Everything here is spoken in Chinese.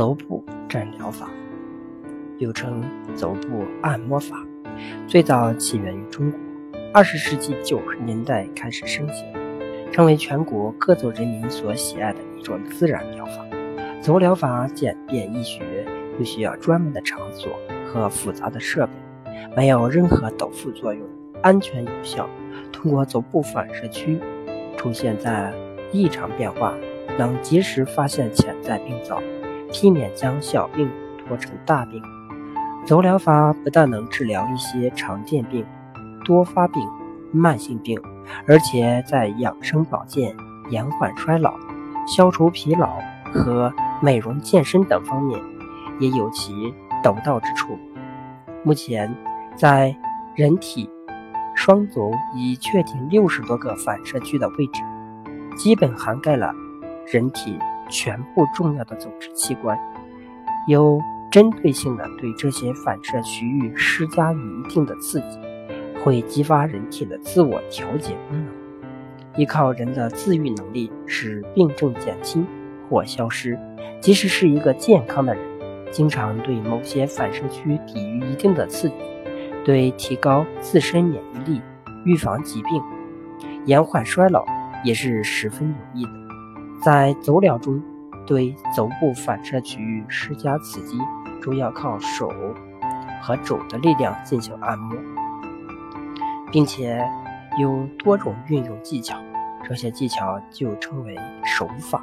足部诊疗法，又称足部按摩法，最早起源于中国，二十世纪九十年代开始盛行，成为全国各族人民所喜爱的一种自然疗法。足疗法简便易学，不需要专门的场所和复杂的设备，没有任何陡副作用，安全有效。通过足部反射区出现在异常变化，能及时发现潜在病灶，避免将小病拖成大病。足疗法不但能治疗一些常见病、多发病、慢性病，而且在养生保健、延缓衰老、消除疲劳和美容健身等方面也有其独到之处。目前，在人体双足已确定六十多个反射区的位置，基本涵盖了人体全部重要的组织器官，有针对性的对这些反射区域施加一定的刺激，会激发人体的自我调节功能，依靠人的自愈能力使病症减轻或消失。即使是一个健康的人，经常对某些反射区抵御一定的刺激，对提高自身免疫力、预防疾病、延缓衰老也是十分有益的。在走疗中，对足部反射区域施加刺激，主要靠手和肘的力量进行按摩，并且有多种运用技巧，这些技巧就称为手法。